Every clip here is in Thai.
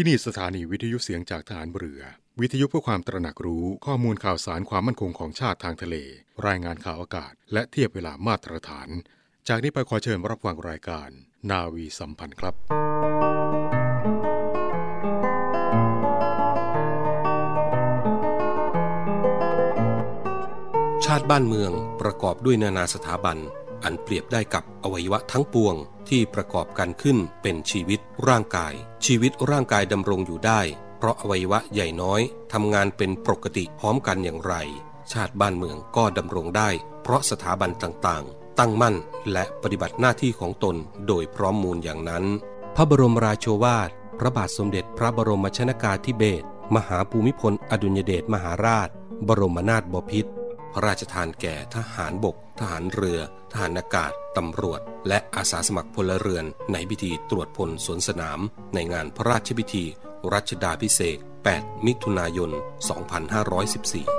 ที่นี่สถานีวิทยุเสียงจากฐานเรือ วิทยุเพื่อความตระหนักรู้ข้อมูลข่าวสารความมั่นคงของชาติทางทะเล รายงานข่าวอากาศ และเทียบเวลามาตรฐาน จากนี้ไปขอเชิญรับฟังรายการ นาวีสัมพันธ์ครับ ชาติบ้านเมืองประกอบด้วยนานาสถาบัน อันเปรียบได้กับอวัยวะทั้งปวงที่ประกอบกันขึ้นเป็นชีวิตร่างกาย ชีวิตร่างกายดำรงอยู่ได้ เพราะอวัยวะใหญ่น้อยทำงานเป็นปกติพร้อมกันอย่างไร ชาติบ้านเมืองก็ดำรงได้ เพราะสถาบันต่างๆ ตั้งมั่นและปฏิบัติหน้าที่ของตนโดยพร้อมมูลอย่างนั้น พระบรมราโชวาท พระบาทสมเด็จพระบรมชนากาธิเบศรมหาภูมิพลอดุลยเดชมหาราช บรมนาถบพิตร พระราชทานแก่ทหารบก ทหารเรือ ทหารอากาศ ตำรวจ และอาสาสมัครพลเรือน ในพิธีตรวจพลสวนสนาม ในงานพระราชพิธี รัชดาพิเศษ 8 มิถุนายน 2514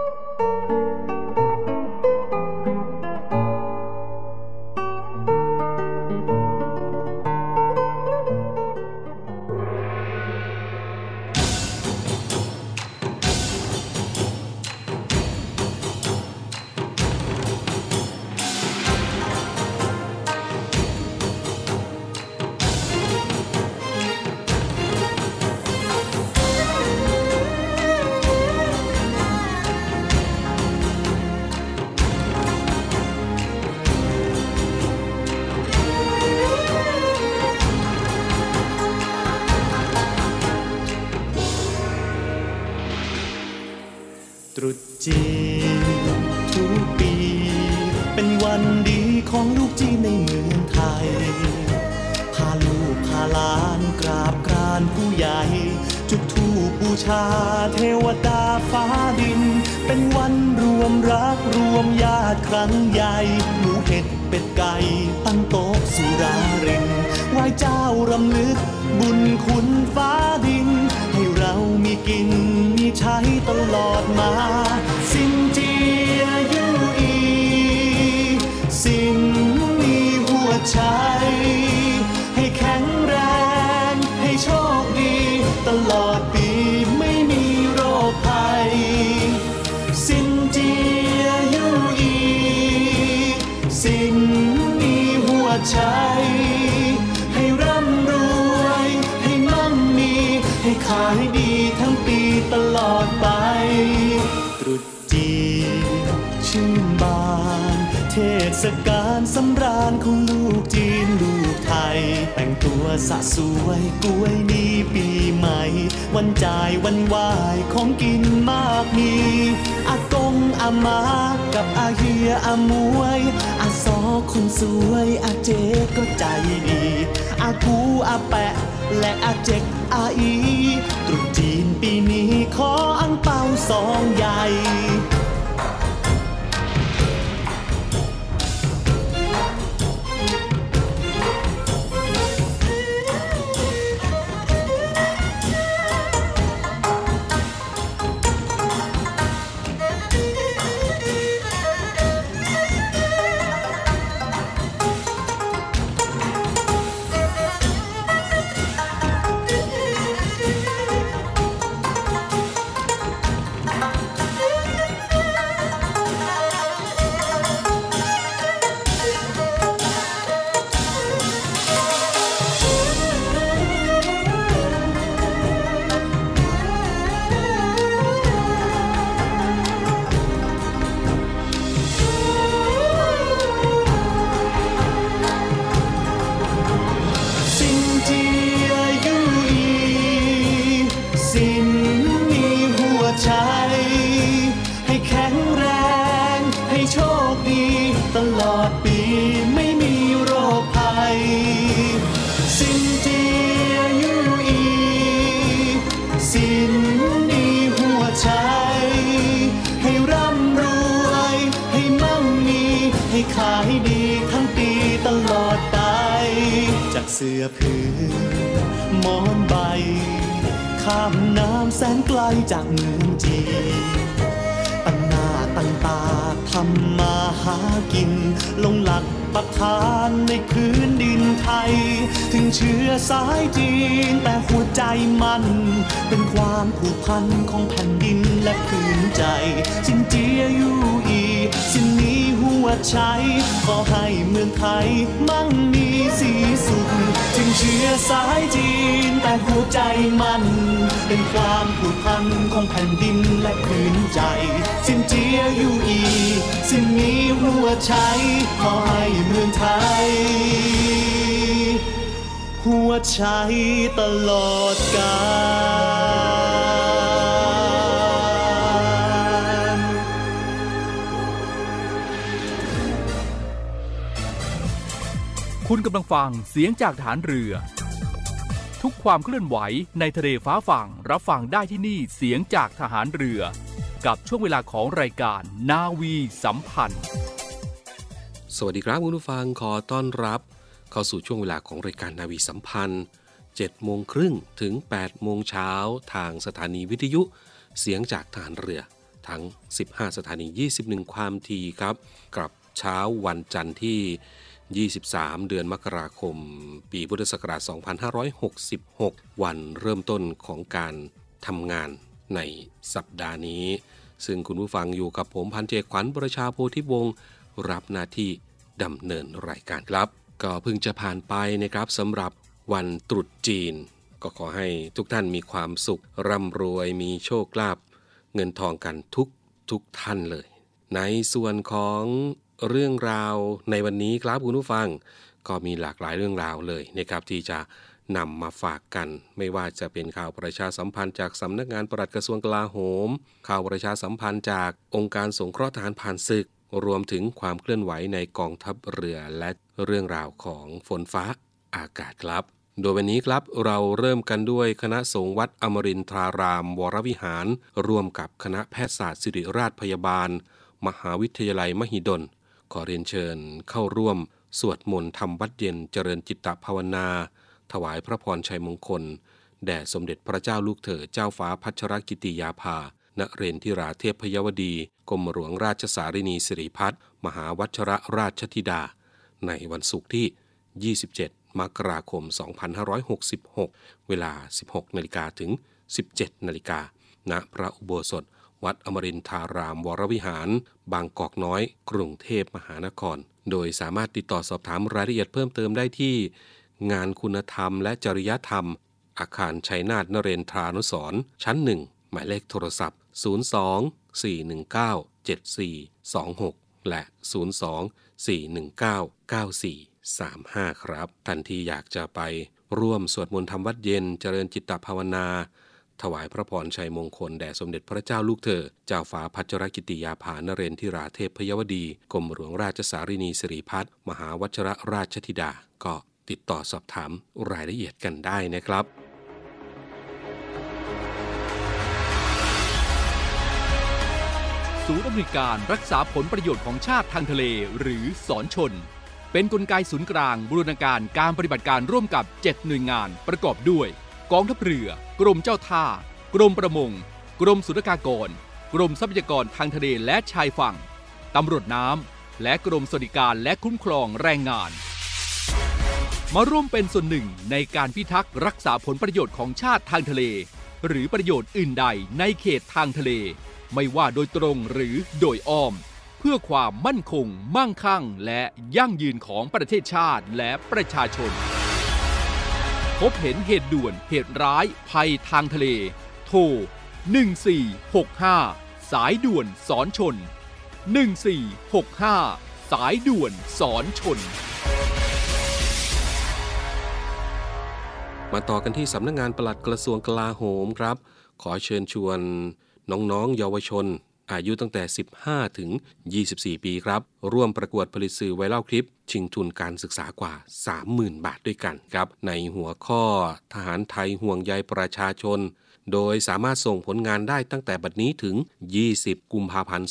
ลานกราบกรานผู้ใหญ่ จุดธูปบูชาเทวดาฟ้าดิน เป็นวันรวมรักรวมญาติครั้งใหญ่หมูเห็ดเป็ดไก่ตั้งโต๊ะสุรารินไหว้เจ้ารำลึก บุญคุณฟ้าดิน ให้เรามีกินมีใช้ตลอดมา สินเจียยูอี สินมีหัวใจ ตลอดปีไม่มีโรคภัย สินเจียยูอีสินมีหัวใจ ให้ร่ำรวย ให้มั่งมี ให้ขายดีทั้งปีตลอดไป ตรุษจีนชื่นบาน เทศกาลสำราญของลูกจีนลูกไทยแต่ สะสวยกล้วยนี้ปีใหม่ วันจ่ายวันไหวายของกินมากมีอากงอามากับอาเฮียอามวยอาซอคนสวยอาเจก็ใจดีอากูอาแปะ และอาเจกอาอีตรุษจีนปีนี้ขออังเปาสองใหญ่ ทำมาหากิน ลงหลักปักฐานในพื้นดินไทย ถึงเชื้อสายจีน แต่หัวใจมัน เป็นความผูกพันของแผ่นดินและพื้นใจ สินเจียอยู่อี สินนี้ วใจขอให้เมืองไทยมั่งมีสีสุขถึงเชื้อสายจีนแต่หัวใจมัน เป็นความผูกพันของแผ่นดินและพื้นใจ สินเจียอยู่อีสินนี้หัวใจขอให้เมืองไทย หัวใจตลอดกาล คุณกำลังฟังเสียงจากฐานเรือ ทุกความเคลื่อนไหวในทะเลฟ้าฝั่งรับฟังได้ที่นี่เสียงจากทหารเรือ กับช่วงเวลาของรายการนาวีสัมพันธ์ สวัสดีครับคุณผู้ฟังขอต้อนรับ เข้าสู่ช่วงเวลาของรายการนาวีสัมพันธ์7โมงครึ่งถึง8โมงเช้าทางสถานีวิทยุเสียงจากฐานเรือ ทั้ง 15 สถานี 21 ความทีครับ กับเช้าวันจันทร์ที่ 23 เดือนมกราคม ปีพุทธศักราช 2566 วันเริ่มต้นของการทำงานในสัปดาห์นี้ ซึ่งคุณผู้ฟังอยู่กับผมพันเจขวัญประชาโพธิวงศ์รับหน้าที่ดำเนินรายการครับ ก็เพิ่งจะผ่านไปนะครับสำหรับวันตรุษจีน ก็ขอให้ทุกท่านมีความสุข ร่ำรวยมีโชคลาภเงินทองกันทุกทุกท่านเลย ในส่วนของ เรื่องราวในวันนี้ครับคุณผู้ฟัง ก็มีหลากหลายเรื่องราวเลยนะครับที่จะนำมาฝากกัน ไม่ว่าจะเป็นข่าวประชาสัมพันธ์จากสำนักงานปลัดกระทรวงกลาโหม ข่าวประชาสัมพันธ์จากองค์การสงเคราะห์ทหารผ่านศึก รวมถึงความเคลื่อนไหวในกองทัพเรือและเรื่องราวของฝนฟ้าอากาศครับ โดยวันนี้ครับเราเริ่มกันด้วยคณะสงฆ์วัดอมรินทราราม วรวิหาร ร่วมกับคณะแพทยศาสตร์ศิริราชพยาบาล มหาวิทยาลัยมหิดล ขอเรียนเชิญเข้าร่วม สวดมนต์ทำวัดเย็นเจริญจิตตภาวนา ถวายพระพรชัยมงคล แด่สมเด็จพระเจ้าลูกเธอเจ้าฟ้าพัชรกิติยาภา ณเรนทิราเทพพยวดี กรมหลวงราชสารินีสิริพัฒน์มหาวัชรราชธิดา ในวันศุกร์ที่ 27 มกราคม 2566 เวลา 16 นาฬิกาถึง 17 นาฬิกาณพระอุโบสถ วัดอมรินทารามวรวิหาร บางกอกน้อย กรุงเทพมหานคร โดยสามารถติดต่อสอบถามรายละเอียดเพิ่มเติมได้ที่ งานคุณธรรมและจริยธรรม อาคารชัยนาทนเรนทรานุสร์ชั้นหนึ่งหมายเลขโทรศัพท์ 02 419 7426 และ 02 419 9435 ครับท่านทีอยากจะไปร่วมสวดมนต์ทำวัดเย็นเจริญจิตตภาวนา ถวายพระพรชัยมงคลแด่สมเด็จพระเจ้าลูกเธอ เจ้าฟ้าพัชรกิติยาภานเรนทิราเทพพยวดีกรมหลวงราชสารินีสิริพัฒมหาวัชรราชธิดา ก็ติดต่อสอบถามรายละเอียดกันได้นะครับศูนย์อำนวยการรักษาผลประโยชน์ของชาติทางทะเลหรือสอนชน เป็นนกลไกศูนย์กลางบูรณาการการปฏิบัติการร่วมกับ 7 หน่วยงานประกอบด้วย กองทัพเรือ กรมเจ้าท่า กรมประมง กรมสุรากากร กรมทรัพยากรทางทะเลและชายฝั่ง ตำรวจน้ำ และกรมสวัสดิการและคุ้มครองแรงงาน มาร่วมเป็นส่วนหนึ่งในการพิทักษ์รักษาผลประโยชน์ของชาติทางทะเล หรือประโยชน์อื่นใดในเขตทางทะเล ไม่ว่าโดยตรงหรือโดยอ้อม เพื่อความมั่นคง มั่งคั่ง และยั่งยืนของประเทศชาติและประชาชน พบเห็นเหตุด่วนเหตุร้ายภัยทางทะเล โทร 1465 สายด่วนสอนชน 1465 สายด่วนสอนชน มาต่อกันที่สำนักงานปลัดกระทรวงกลาโหมครับ ขอเชิญชวนน้องๆ เยาวชน อายุตั้งแต่ 15 ถึง 24 ปีครับ ร่วมประกวดผลิตสื่อไวรัลคลิป ชิงทุนการศึกษากว่า 30,000 บาทด้วยกันครับ ในหัวข้อทหารไทยห่วงใยประชาชน โดยสามารถส่งผลงานได้ตั้งแต่บัดนี้ถึง 20 กุมภาพันธ์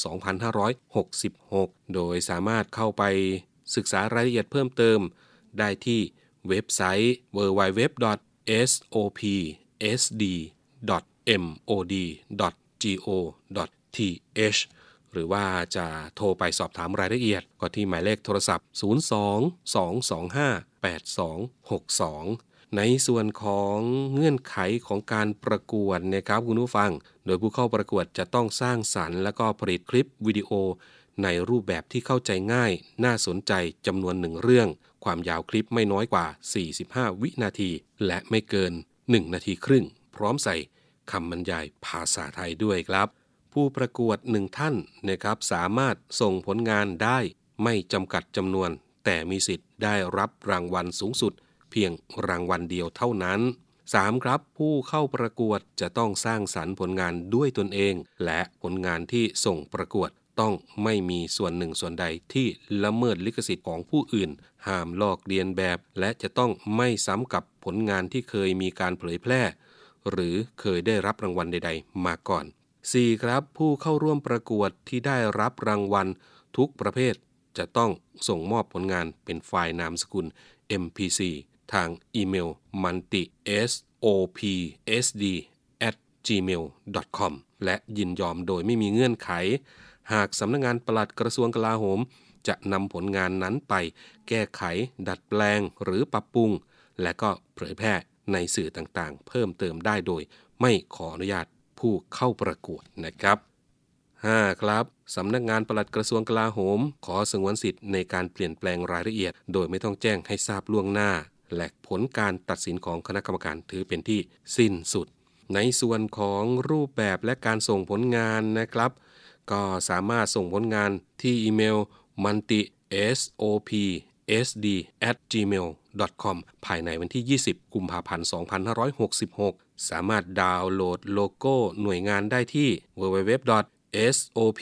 2566 โดยสามารถเข้าไปศึกษารายละเอียดเพิ่มเติม ได้ที่เว็บไซต์ www.sopsd.mod.go th หรือว่าจะโทรไปสอบถามรายละเอียด ก็ที่หมายเลขโทรศัพท์ 02-225-8262 ในส่วนของเงื่อนไขของการประกวดนะครับคุณผู้ฟัง โดยผู้เข้าประกวดจะต้องสร้างสรรค์และก็ผลิตคลิปวิดีโอ ในรูปแบบที่เข้าใจง่าย น่าสนใจจำนวนหนึ่งเรื่อง ความยาวคลิปไม่น้อยกว่า 45 วินาที และไม่เกิน 1 นาทีครึ่ง พร้อมใส่คำบรรยายภาษาไทยด้วยครับ ผู้ประกวดหนึ่งท่านนะครับสามารถส่งผลงานได้ไม่จำกัดจำนวน แต่มีสิทธิ์ได้รับรางวัลสูงสุด เพียงรางวัลเดียวเท่านั้น 3. ครับ ผู้เข้าประกวดจะต้องสร้างสรรค์ผลงานด้วยตนเอง และผลงานที่ส่งประกวดต้องไม่มีส่วนหนึ่งส่วนใดที่ละเมิดลิขสิทธิ์ของผู้อื่น ห้ามลอกเลียนแบบ และจะต้องไม่ซ้ำกับผลงานที่เคยมีการเผยแพร่ หรือเคยได้รับรางวัลใด ๆ มาก่อน 4. ครับ ผู้เข้าร่วมประกวดที่ได้รับรางวัลทุกประเภท จะต้องส่งมอบผลงานเป็นไฟล์นามสกุล MPC ทางอีเมล multi sopsd at gmail com และยินยอมโดยไม่มีเงื่อนไข หากสำนักงงานปลัดกระทรวงกลาโหม จะนำผลงานนั้นไป แก้ไข ดัดแปลงหรือปรับปรุง และก็เผยแพร่ในสื่อต่างๆ เพิ่มเติมได้โดย ไม่ขออนุญาต ผู้เข้าประกวดนะครับ 5. ครับสำนักงานปลัดกระทรวงกลาโหม ขอสงวนสิทธิ์ในการเปลี่ยนแปลงรายละเอียด โดยไม่ต้องแจ้งให้ทราบล่วงหน้า และผลการตัดสินของคณะกรรมการถือเป็นที่สิ้นสุด ในส่วนของรูปแบบและการส่งผลงานนะครับ ก็สามารถส่งผลงานที่อีเมล multi sop sd at gmail com ภายในวันที่ 20 กุมภาพันธ์ 2566 สามารถดาวน์โหลดโลโก้หน่วยงานได้ที่ www sop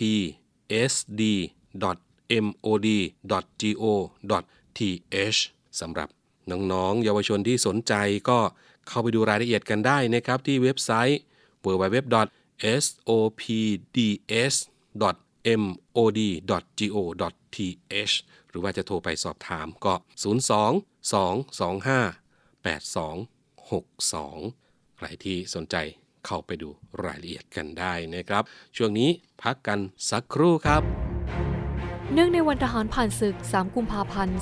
sd mod go th สำหรับน้องๆ เยาวชนที่สนใจก็เข้าไปดูรายละเอียดกันได้นะครับที่เว็บไซต์ www sopds mod go th หรือว่าจะโทรไปสอบถามก็ 02 225 8262 ใครที่สนใจเข้าไปดูรายละเอียดกันได้นะครับ ช่วงนี้พักกันสักครู่ครับ เนื่องในวันทหารผ่านศึก 3 กุมภาพันธ์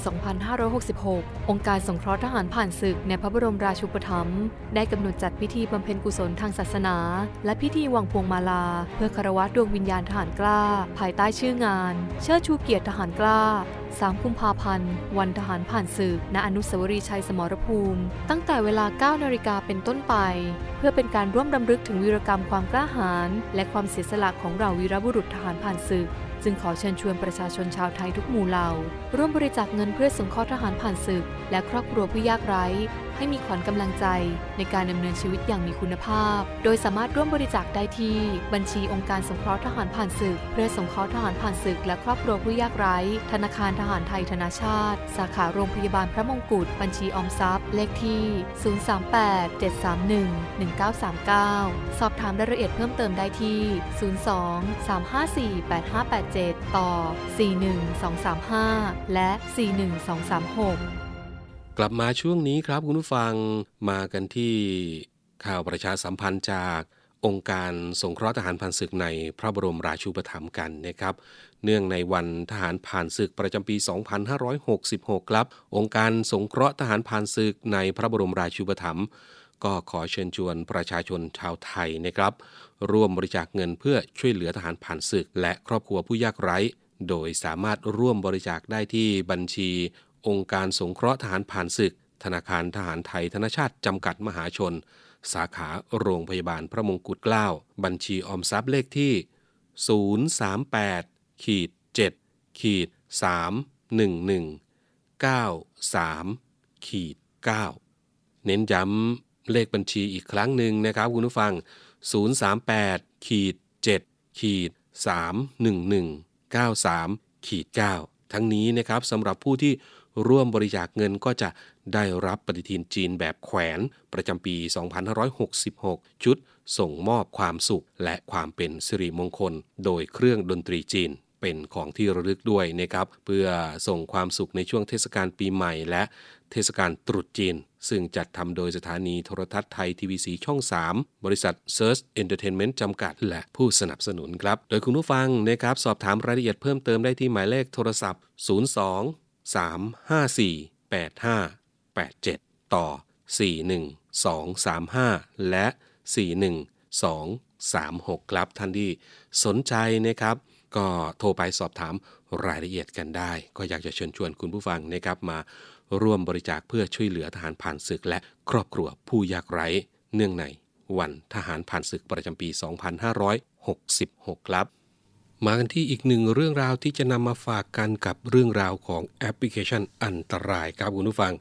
2566 องค์การสงเคราะห์ทหารผ่านศึกในพระบรมราชูปถัมภ์ได้กำหนดจัดพิธีบำเพ็ญกุศลทางศาสนา และพิธีวางพวงมาลา เพื่อคารวะดวงวิญญาณทหารกล้า ภายใต้ชื่องาน เชิดชูเกียรติทหารกล้า 3 กุมภาพันธ์ วันทหารผ่านศึก ณ อนุสาวรีย์ชัยสมรภูมิ ตั้งแต่เวลา 9 นาฬิกาเป็นต้นไป เพื่อเป็นการร่วมรำลึกถึงวีรกรรมความกล้าหาญและความเสียสละของเราวีรบุรุษทหารผ่านศึก จึงขอเชิญชวนประชาชนชาวไทยทุกหมู่เหล่า ร่วมบริจาคเงินเพื่อสงเคราะห์ทหารผ่านศึก และครอบครัวผู้ยากไร้ ให้มีขวัญกำลังใจในการดำเนินชีวิตอย่างมีคุณภาพ โดยสามารถร่วมบริจาคได้ที่บัญชีองค์การสงเคราะห์ทหารผ่านศึก เพื่อสงเคราะห์ทหารผ่านศึก และครอบครัวผู้ยากไร้ ธนาคารทหารไทยธนาชาติ สาขาโรงพยาบาลพระมงกุฎ บัญชีออมทรัพย์ เลขที่ 038-731-1939 สอบถามรายละเอียดเพิ่มเติมได้ที่ 02-354-8587 ต่อ 41235 และ 41236 กลับมาช่วงนี้ครับคุณผู้ฟังมากันที่ข่าวประชาสัมพันธ์จากองค์การสงเคราะห์ทหารผ่านศึกในพระบรมราชูปถัมภ์กันนะครับ เนื่องในวันทหารผ่านศึกประจำปี 2566 ครับ องค์การสงเคราะห์ทหารผ่านศึกในพระบรมราชูปถัมภ์ก็ขอเชิญชวนประชาชนชาวไทยนะครับ ร่วมบริจาคเงินเพื่อช่วยเหลือทหารผ่านศึก และครอบครัวผู้ยากไร้ โดยสามารถร่วมบริจาคได้ที่บัญชี องค์การสงเคราะห์ทหารผ่านศึก ธนาคารทหารไทยธนชาติจำกัดมหาชน สาขาโรงพยาบาลพระมงกุฎเกล้า บัญชีออมทรัพย์เลขที่ 038ขีด7ขีด311 93ขีด9เน้นย้ำเลขบัญชีอีกครั้งหนึ่งนะครับคุณผู้ฟัง 038ขีด7ขีด311 93ขีด9ทั้งนี้นะครับสำหรับผู้ที่ ร่วมบริจาคเงินก็จะได้รับปฏิทินจีนแบบแขวนประจำปี 2566 ชุดส่งมอบความสุขและความเป็นสิริมงคล โดยเครื่องดนตรีจีนเป็นของที่ระลึกด้วยนะครับเพื่อส่งความสุขในช่วงเทศกาลปีใหม่และเทศกาลตรุษจีน ซึ่งจัดทำโดยสถานีโทรทัศน์ไทยทีวีสีช่อง 3 บริษัท Search Entertainment จำกัด และผู้สนับสนุนครับ โดยคุณผู้ฟังนะครับสอบถามรายละเอียดเพิ่มเติมได้ที่หมายเลขโทรศัพท์ 02 354 8587 ต่อ 41235 และ 41236 ครับท่านที่สนใจนะครับ ก็โทรไปสอบถามรายละเอียดกันได้ ก็อยากจะเชิญชวนคุณผู้ฟังนะครับมาร่วมบริจาคเพื่อช่วยเหลือทหารผ่านศึก และครอบครัวผู้ยากไร้เนื่องในวันทหารผ่านศึกประจำปี 2566 ครับ มากันที่อีกหนึ่งเรื่องราวที่จะนำมาฝากกันกับเรื่องราวของแอปพลิเคชันอันตรายครับคุณผู้ฟัง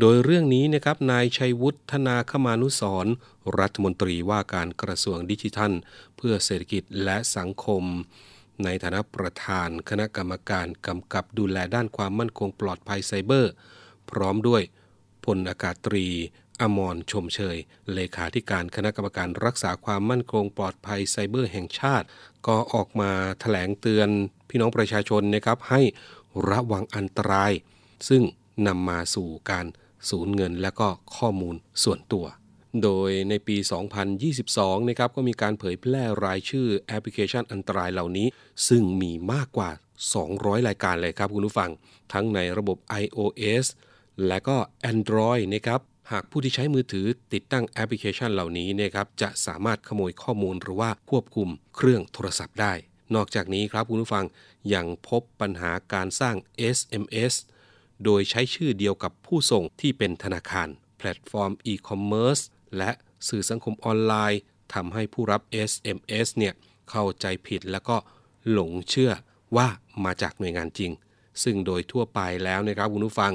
โดยเรื่องนี้นะครับนายชัยวุฒนาคมานุสรรัฐมนตรีว่าการกระทรวงดิจิทัล เพื่อเศรษฐกิจและสังคม ในฐานะประธานคณะกรรมการกำกับดูแลด้านความมั่นคงปลอดภัยไซเบอร์ พร้อมด้วยพลอากาศตรี อมรชมเชย เลขาธิการคณะกรรมการรักษาความมั่นคงปลอดภัยไซเบอร์แห่งชาติ ก็ออกมาแถลงเตือนพี่น้องประชาชนนะครับให้ระวังอันตราย ซึ่งนำมาสู่การสูญเงินและก็ข้อมูลส่วนตัว โดยในปี 2022 นะครับก็มีการเผยแพร่รายชื่อแอปพลิเคชันอันตรายเหล่านี้ ซึ่งมีมากกว่า 200 รายการเลยครับคุณผู้ฟัง ทั้งในระบบ iOS และก็ Android นะครับ หากผู้ที่ใช้มือถือติดตั้งแอปพลิเคชันเหล่านี้นะครับจะสามารถขโมยข้อมูลหรือว่าควบคุมเครื่องโทรศัพท์ได้ นอกจากนี้ครับคุณผู้ฟังยังพบปัญหาการสร้าง SMS โดยใช้ชื่อเดียวกับผู้ส่งที่เป็นธนาคาร แพลตฟอร์มอีคอมเมิร์ซและสื่อสังคมออนไลน์ทำให้ผู้รับ SMS เนี่ยเข้าใจผิดแล้วก็หลงเชื่อว่ามาจากหน่วยงานจริง ซึ่งโดยทั่วไปแล้วนะครับคุณผู้ฟัง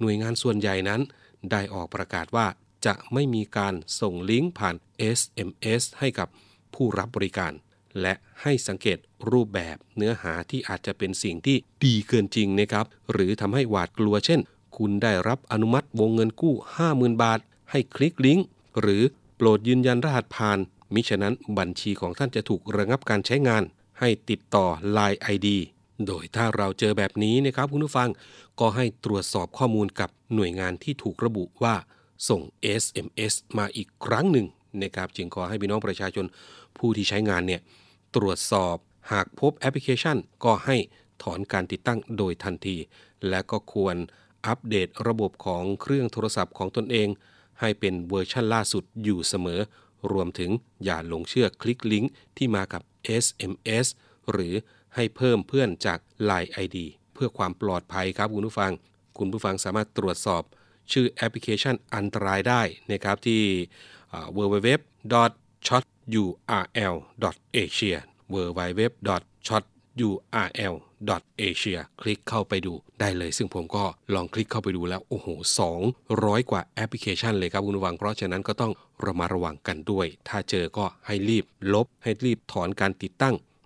หน่วยงานส่วนใหญ่นั้น ได้ออกประกาศว่าจะไม่มีการส่งลิงก์ผ่าน SMS ให้กับผู้รับบริการ และให้สังเกตรูปแบบเนื้อหาที่อาจจะเป็นสิ่งที่ดีเกินจริงนะครับ หรือทำให้หวาดกลัวเช่น คุณได้รับอนุมัติวงเงินกู้ 50,000 บาท ให้คลิกลิงก์ หรือโปรดยืนยันรหัสผ่าน มิฉะนั้นบัญชีของท่านจะถูกระงับการใช้งาน ให้ติดต่อ Line ID โดยถ้าเราเจอแบบนี้นะครับคุณผู้ฟังก็ให้ตรวจสอบข้อมูลกับหน่วยงานที่ถูกระบุว่าส่ง SMS มาอีกครั้งหนึ่งนะครับจึงขอให้พี่น้องประชาชนผู้ที่ใช้งานเนี่ยตรวจสอบหากพบแอปพลิเคชัน ก็ให้ถอนการติดตั้งโดยทันที และก็ควรอัปเดตระบบของเครื่องโทรศัพท์ของตนเอง ให้เป็นเวอร์ชันล่าสุดอยู่เสมอ รวมถึงอย่าหลงเชื่อคลิกลิงก์ที่มากับ SMS หรือ ให้เพิ่มเพื่อนจาก Line ID เพื่อความปลอดภัยครับคุณผู้ฟัง คุณผู้ฟังสามารถตรวจสอบชื่อแอปพลิเคชันอันตรายได้นะครับที่ www.shoturl.asia www.shoturl.asia คลิกเข้าไปดูได้เลย ซึ่งผมก็ลองคลิกเข้าไปดูแล้วโอ้โห 200 กว่าแอปพลิเคชันเลยครับคุณผู้ฟัง เพราะฉะนั้นก็ต้องระมัดระวังกันด้วย ถ้าเจอก็ให้รีบลบให้รีบถอนการติดตั้ง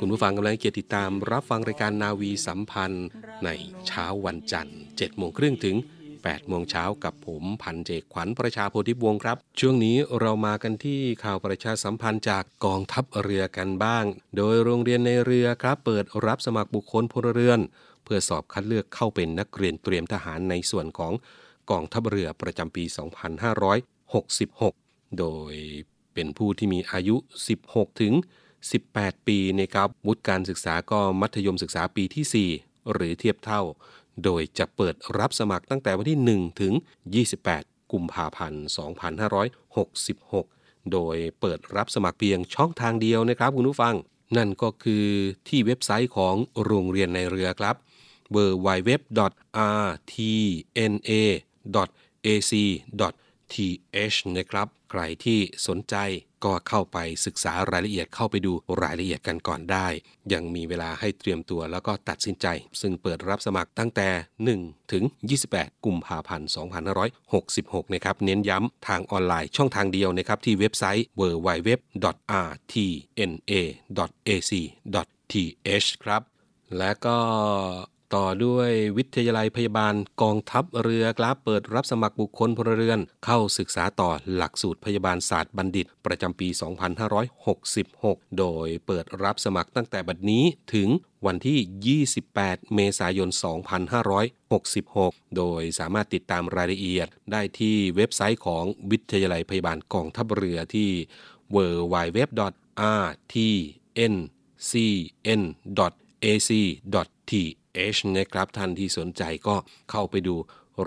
คุณผู้ฟังกำลังเกียรติดตามรับฟังรายการนาวีสัมพันธ์ในเช้าวันจันทร์7โมงครึ่งถึง8โมงเช้ากับผมพันเจกขวัญประชาโพธิวงครับ ช่วงนี้เรามากันที่ข่าวประชาสัมพันธ์จากกองทัพเรือกันบ้าง โดยโรงเรียนในเรือครับ เปิดรับสมัครบุคคลพลเรือน เพื่อสอบคัดเลือกเข้าเป็นนักเรียนเตรียมทหารในส่วนของกองทัพเรือประจำปี 2566 โดยเป็นผู้ที่มีอายุ 16 ถึง 18 ปีนะครับวุฒิการศึกษาก็มัธยมศึกษาปีที่ 4 หรือเทียบเท่า โดยจะเปิดรับสมัครตั้งแต่วันที่ 1 ถึง 28 กุมภาพันธ์ 2566 โดยเปิดรับสมัครเพียงช่องทางเดียวนะครับคุณผู้ฟัง นั่นก็คือที่เว็บไซต์ของโรงเรียนในเรือครับ w w w r t n a a c th นะครับ ใครที่สนใจ ก็เข้าไปศึกษารายละเอียดเข้าไปดูรายละเอียดกันก่อนได้ ยังมีเวลาให้เตรียมตัวแล้วก็ตัดสินใจ ซึ่งเปิดรับสมัครตั้งแต่ 1 ถึง 28 กุมภาพันธ์ 2566 นะครับ เน้นย้ำทางออนไลน์ช่องทางเดียวนะครับ ที่เว็บไซต์ www.rtna.ac.th ครับ และก็ ต่อด้วยวิทยาลัยพยาบาลกองทัพเรือกราบเปิดรับสมัครบุคคลพลเรือน เข้าศึกษาต่อหลักสูตรพยาบาลศาสตร์บัณฑิต ประจำปี 2566 โดยเปิดรับสมัครตั้งแต่บัดนี้ถึงวันที่ 28 เมษายน 2566 โดยสามารถติดตามรายละเอียดได้ที่เว็บไซต์ของวิทยาลัยพยาบาลกองทัพเรือที่ www.rtncn.ac.th H นะครับท่านที่สนใจก็เข้าไปดู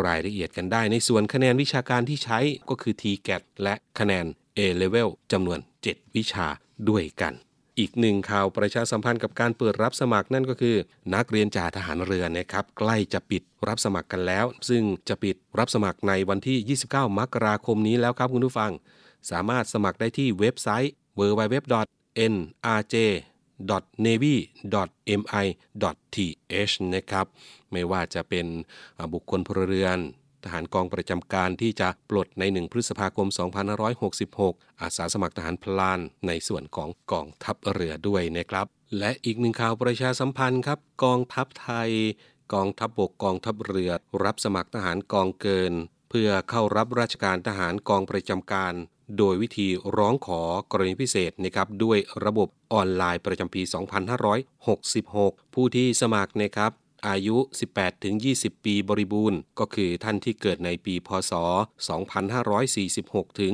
รายละเอียดกันได้ ในส่วนคะแนนวิชาการที่ใช้ก็คือ TGAT และคะแนน A Level จำนวน 7 วิชาด้วยกัน อีกหนึ่งข่าวประชาสัมพันธ์กับการเปิดรับสมัครนั่นก็คือ นักเรียนจ่าทหารเรือนะครับใกล้จะปิดรับสมัครกันแล้ว ซึ่งจะปิดรับสมัครในวันที่ 29 มกราคมนี้แล้วครับคุณผู้ฟัง สามารถสมัครได้ที่เว็บไซต์ www.nrj navy.mi.th นะครับ ไม่ว่าจะเป็นบุคคลพลเรือน ทหารกองประจำการที่จะปลดใน 1 พฤษภาคม 2566 อาสาสมัครทหารพลานในส่วนของกองทัพเรือด้วยนะครับ และอีกหนึ่งข่าวประชาสัมพันธ์ครับ กองทัพไทย กองทัพบบกกองทัพเรือ รับสมัครทหารกองเกิน พื่อเข้ารับราชการทหารกองประจำการ โดยวิธีร้องขอกรณีพิเศษนะครับด้วยระบบออนไลน์ประจำปี 2566 ผู้ที่สมัครนะครับอายุ 18-20 ปีบริบูรณ์ ก็คือท่านที่เกิดในปีพศ 2546 ถึง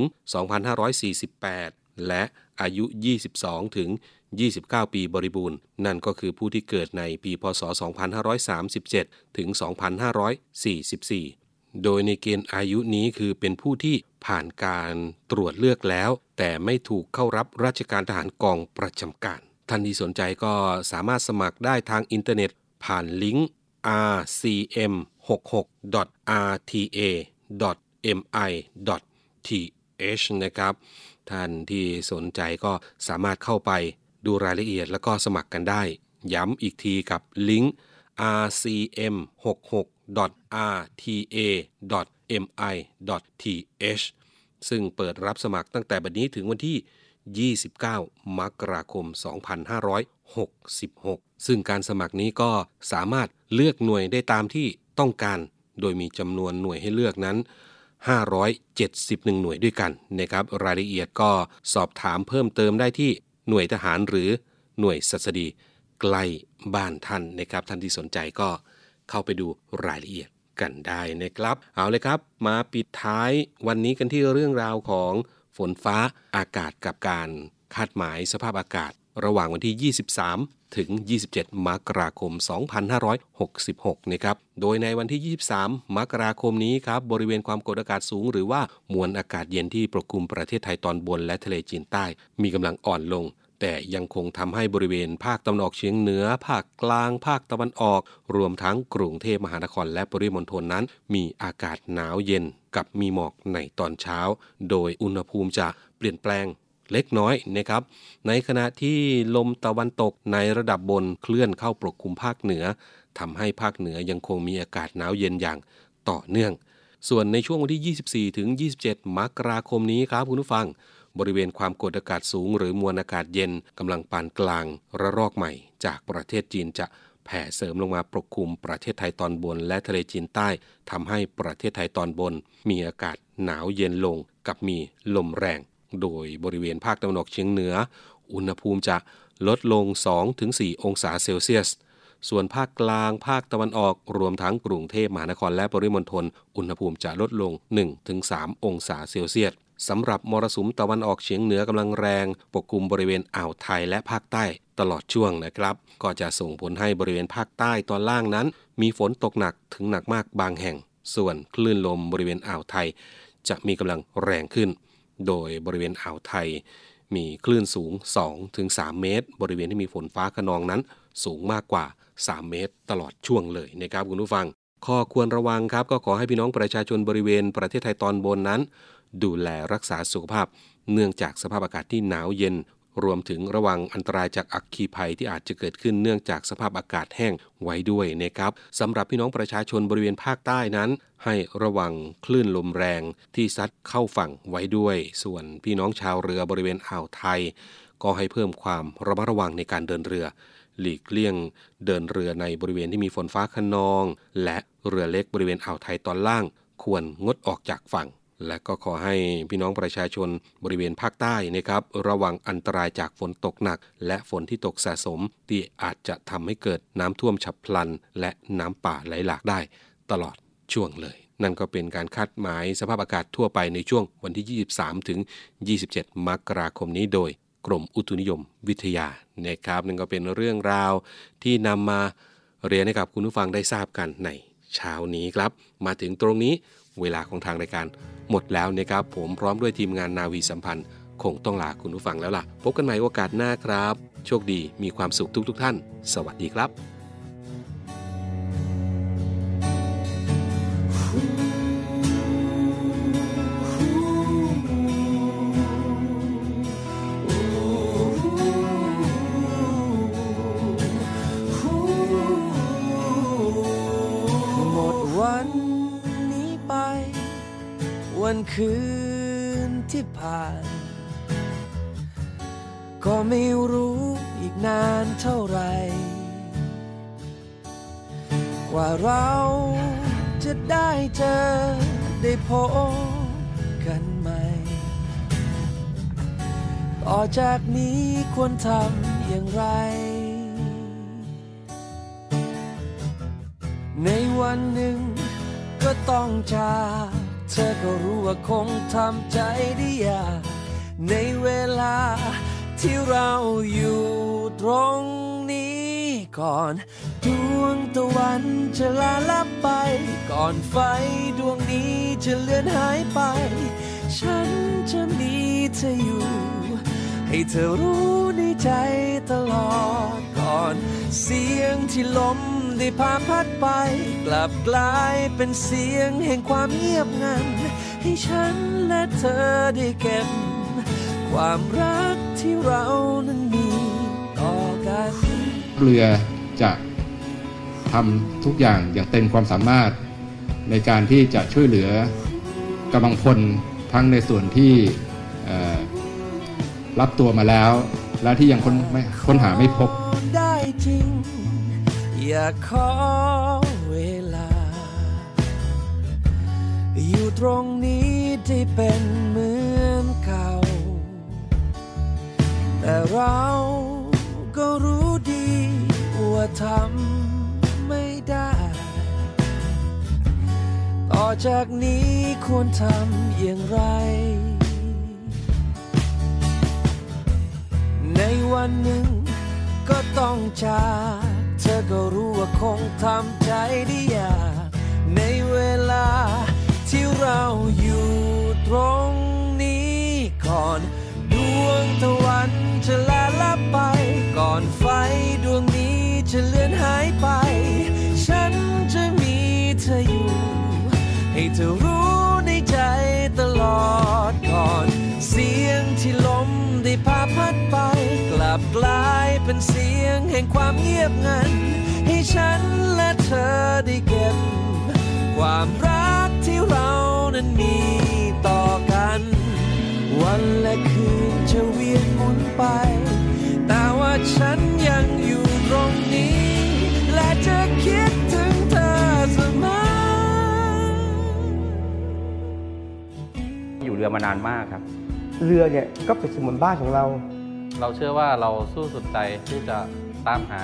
2548 และอายุ 22 ถึง 29 ปีบริบูรณ์ นั่นก็คือผู้ที่เกิดในปีพศ 2537 ถึง 2544 โดยในเกณฑ์อายุนี้คือเป็นผู้ที่ผ่านการตรวจเลือกแล้ว แต่ไม่ถูกเข้ารับราชการทหารกองประจำการ ท่านที่สนใจก็สามารถสมัครได้ทางอินเทอร์เน็ต ผ่านลิงก์ rcm66.rta.mi.th นะครับ ท่านที่สนใจก็สามารถเข้าไปดูรายละเอียดแล้วก็สมัครกันได้ ย้ำอีกทีกับลิงก์ rcm66 rta.mi.th ซึ่งเปิดรับสมัครตั้งแต่บัดนี้ถึงวันที่ 29 มกราคม 2566 ซึ่งการสมัครนี้ก็สามารถเลือกหน่วยได้ตามที่ต้องการ โดยมีจำนวนหน่วยให้เลือกนั้น 571 หน่วยด้วยกันนะครับ รายละเอียดก็สอบถามเพิ่มเติมได้ที่หน่วยทหารหรือหน่วยสัสดี ใกล้บ้านท่านนะครับ ท่านที่สนใจก็ เข้าไปดูรายละเอียดกันได้นะครับ เอาเลยครับ มาปิดท้ายวันนี้กันที่เรื่องราวของฝนฟ้าอากาศกับการคาดหมายสภาพอากาศ ระหว่างวันที่ 23 ถึง 27 มกราคม 2566 นะครับ โดยในวันที่ 23 มกราคมนี้ครับ บริเวณความกดอากาศสูง หรือว่ามวลอากาศเย็นที่ปกคลุมประเทศไทยตอนบนและทะเลจีนใต้ มีกำลังอ่อนลง แต่ยังคงทำให้บริเวณภาคตะวันออกเฉียงเหนือ ภาคกลาง ภาคตะวันออก รวมทั้งกรุงเทพมหานครและปริมณฑลนั้น มีอากาศหนาวเย็นกับมีหมอกในตอนเช้า โดยอุณหภูมิจะเปลี่ยนแปลงเล็กน้อยนะครับ ในขณะที่ลมตะวันตกในระดับบนเคลื่อนเข้าปกคลุมภาคเหนือทำให้ภาคเหนือยังคงมีอากาศหนาวเย็นอย่างต่อเนื่อง ส่วนในช่วงวันที่ 24 ถึง 27 มกราคมนี้ครับคุณผู้ฟัง บริเวณความกดอากาศสูง หรือมวลอากาศเย็นกำลังปานกลางระลอกใหม่ จากประเทศจีนจะแผ่เสริมลงมาปกคลุมประเทศไทยตอนบน และทะเลจีนใต้ทำให้ประเทศไทยตอนบน มีอากาศหนาวเย็นลงกับมีลมแรง โดยบริเวณภาคตะวันออกเฉียงเหนือ อุณหภูมิจะลดลง 2-4 องศาเซลเซียส ส่วนภาคกลางภาคตะวันออกรวมทั้งกรุงเทพมหานครและปริมณฑลอุณหภูมิจะลดลง 1-3 องศาเซลเซียส สำหรับมรสุมตะวันออกเฉียงเหนือกำลังแรง ปกคลุมบริเวณอ่าวไทยและภาคใต้ตลอดช่วงนะครับ ก็จะส่งผลให้บริเวณภาคใต้ตอนล่างนั้น มีฝนตกหนักถึงหนักมากบางแห่ง ส่วนคลื่นลมบริเวณอ่าวไทย จะมีกำลังแรงขึ้น โดยบริเวณอ่าวไทย มีคลื่นสูง 2-3 เมตร บริเวณที่มีฝนฟ้าขนองนั้น สูงมากกว่า 3 เมตร ตลอดช่วงเลยนะครับคุณผู้ฟังข้อควรระวังครับก็ขอให้พี่น้องประชาชนบริเวณประเทศไทยตอนบนนั้น ดูแลรักษาสุขภาพ เนื่องจากสภาพอากาศที่หนาวเย็น รวมถึงระวังอันตรายจากอัคคีภัยที่อาจจะเกิดขึ้นเนื่องจากสภาพอากาศแห้งไว้ด้วยนะครับสำหรับพี่น้องประชาชนบริเวณภาคใต้นั้น ให้ระวังคลื่นลมแรงที่ซัดเข้าฝั่งไว้ด้วย ส่วนพี่น้องชาวเรือบริเวณอ่าวไทย ก็ให้เพิ่มความระมัดระวังในการเดินเรือหลีกเลี่ยงเดินเรือในบริเวณที่มีฝนฟ้าขนอง และเรือเล็กบริเวณอ่าวไทยตอนล่าง ควรงดออกจากฝั่ง และก็ขอให้พี่น้องประชาชนบริเวณภาคใต้นะครับ ระวังอันตรายจากฝนตกหนัก และฝนที่ตกสะสม ที่อาจจะทำให้เกิดน้ำท่วมฉับพลัน และน้ำป่าไหลหลากได้ ตลอดช่วงเลย นั่นก็เป็นการคาดหมายสภาพอากาศทั่วไปในช่วงวันที่ 23 ถึง 27 มกราคมนี้โดยกรมอุตุนิยมวิทยานะครับนั่นก็เป็นเรื่องราวที่นำมาเรียนให้กับคุณผู้ฟังได้ทราบกันในเช้านี้ครับ มาถึงตรงนี้ เวลาของทางรายการหมดแล้วนะครับ ผมพร้อมด้วยทีมงานนาวีสัมพันธ์ คงต้องลาคุณผู้ฟังแล้วล่ะ พบกันใหม่โอกาสหน้าครับ โชคดีมีความสุขทุกๆทท่าน สวัสดีครับ คืนที่ผ่าน ก็ไม่รู้อีกนานเท่าไร กว่าเราจะได้เจอได้พบกันใหม่ ต่อจากนี้ควรทำอย่างไร ในวันหนึ่งก็ต้องจาก เธอก็รู้ว่าคงทำใจได้ยากในเวลาที่เราอยู่ตรงนี้ก่อนดวงตะวันจะลาลับไป ก่อนไฟดวงนี้จะเลือนหายไป ฉันจะมีเธออยู่ ให้เธอรู้ในใจตลอดก่อน เสียงที่ล้ม ได้พาพัดไป กลับกลายเป็นเสียงแห่งความเงียบงัน ให้ฉันและเธอได้เก็บ ความรักที่เรานั้นมีต่อกันเรือจะทำทุกอย่างอย่างเต็มความสามารถ ในการที่จะช่วยเหลือกำลังพลทั้งในส่วนที่รับตัวมาแล้ว และที่ยังค้นหาไม่พบได้จริง อย่าขอเวลา อยู่ตรงนี้ที่เป็นเหมือนเก่า แต่เราก็รู้ดีว่าทำไม่ได้ ต่อจากนี้ควรทำอย่างไร ในวันหนึ่งก็ต้องจาก เธอก็รู้ว่าคงทำใจได้ยากในเวลาที่เราอยู่ตรงนี้ก่อนดวงตะวันจะลาลับไป ก่อนไฟดวงนี้จะเลือนหายไป ฉันจะมีเธออยู่ ให้เธอรู้ในใจตลอดก่อน เสียงที่ลมได้พาพัดไป กลับกลายเป็นเสียงแห่งความเงียบงัน ให้ฉันและเธอได้เก็บ ความรักที่เรานั้นมีต่อกัน วันและคืนจะเวียนหมุนไป แต่ว่าฉันยังอยู่ตรงนี้ และจะคิดถึงเธอเสมออยู่เรือมานานมากครับ เรือเนี่ยก็เป็นเสมือนบ้านของเรา เราเชื่อว่าเราสู้สุดใจที่จะตามหา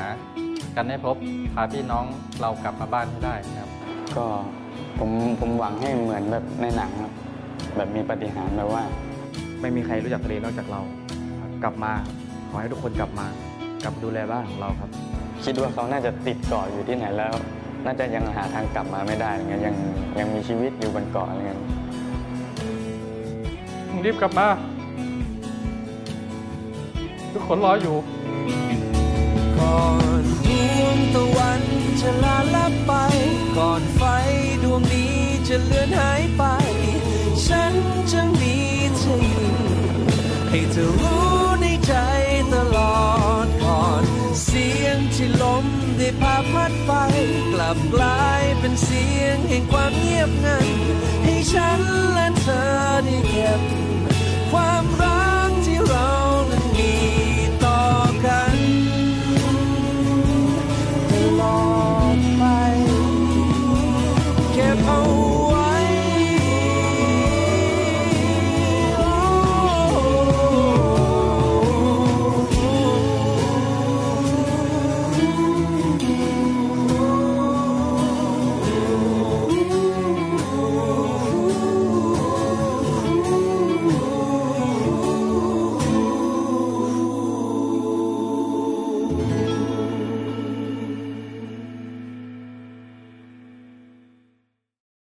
กันให้พบพาพี่น้องเรากลับมาบ้านให้ได้ครับ ก็ผมผมหวังให้เหมือนแบบในหนังครับ แบบมีปาฏิหารย์แบบว่า ไม่มีใครรู้จักทะเลนอกจากเรากลับมาขอให้ทุกคนกลับมากลับดูแลบ้านของเราครับ คิดว่าเขาน่าจะติดเกาะอยู่ที่ไหนแล้ว น่าจะยังหาทางกลับมาไม่ได้อะไรเงี้ยยังยังมีชีวิตอยู่บนเกาะอะไรเงี้ยมึง รีบกลับมา ทุกคนรออยู่ ก่อนดวงตะวันจะลาลับไป ก่อนไฟดวงนี้จะเลือนหายไป ฉันจะมีเธออยู่ให้เธอรู้ในใจตลอดก่อน เสียงที่ลมได้พาพัดไป กลับกลายเป็นเสียงแห่งความเงียบงันให้ฉันและเธอได้ บความ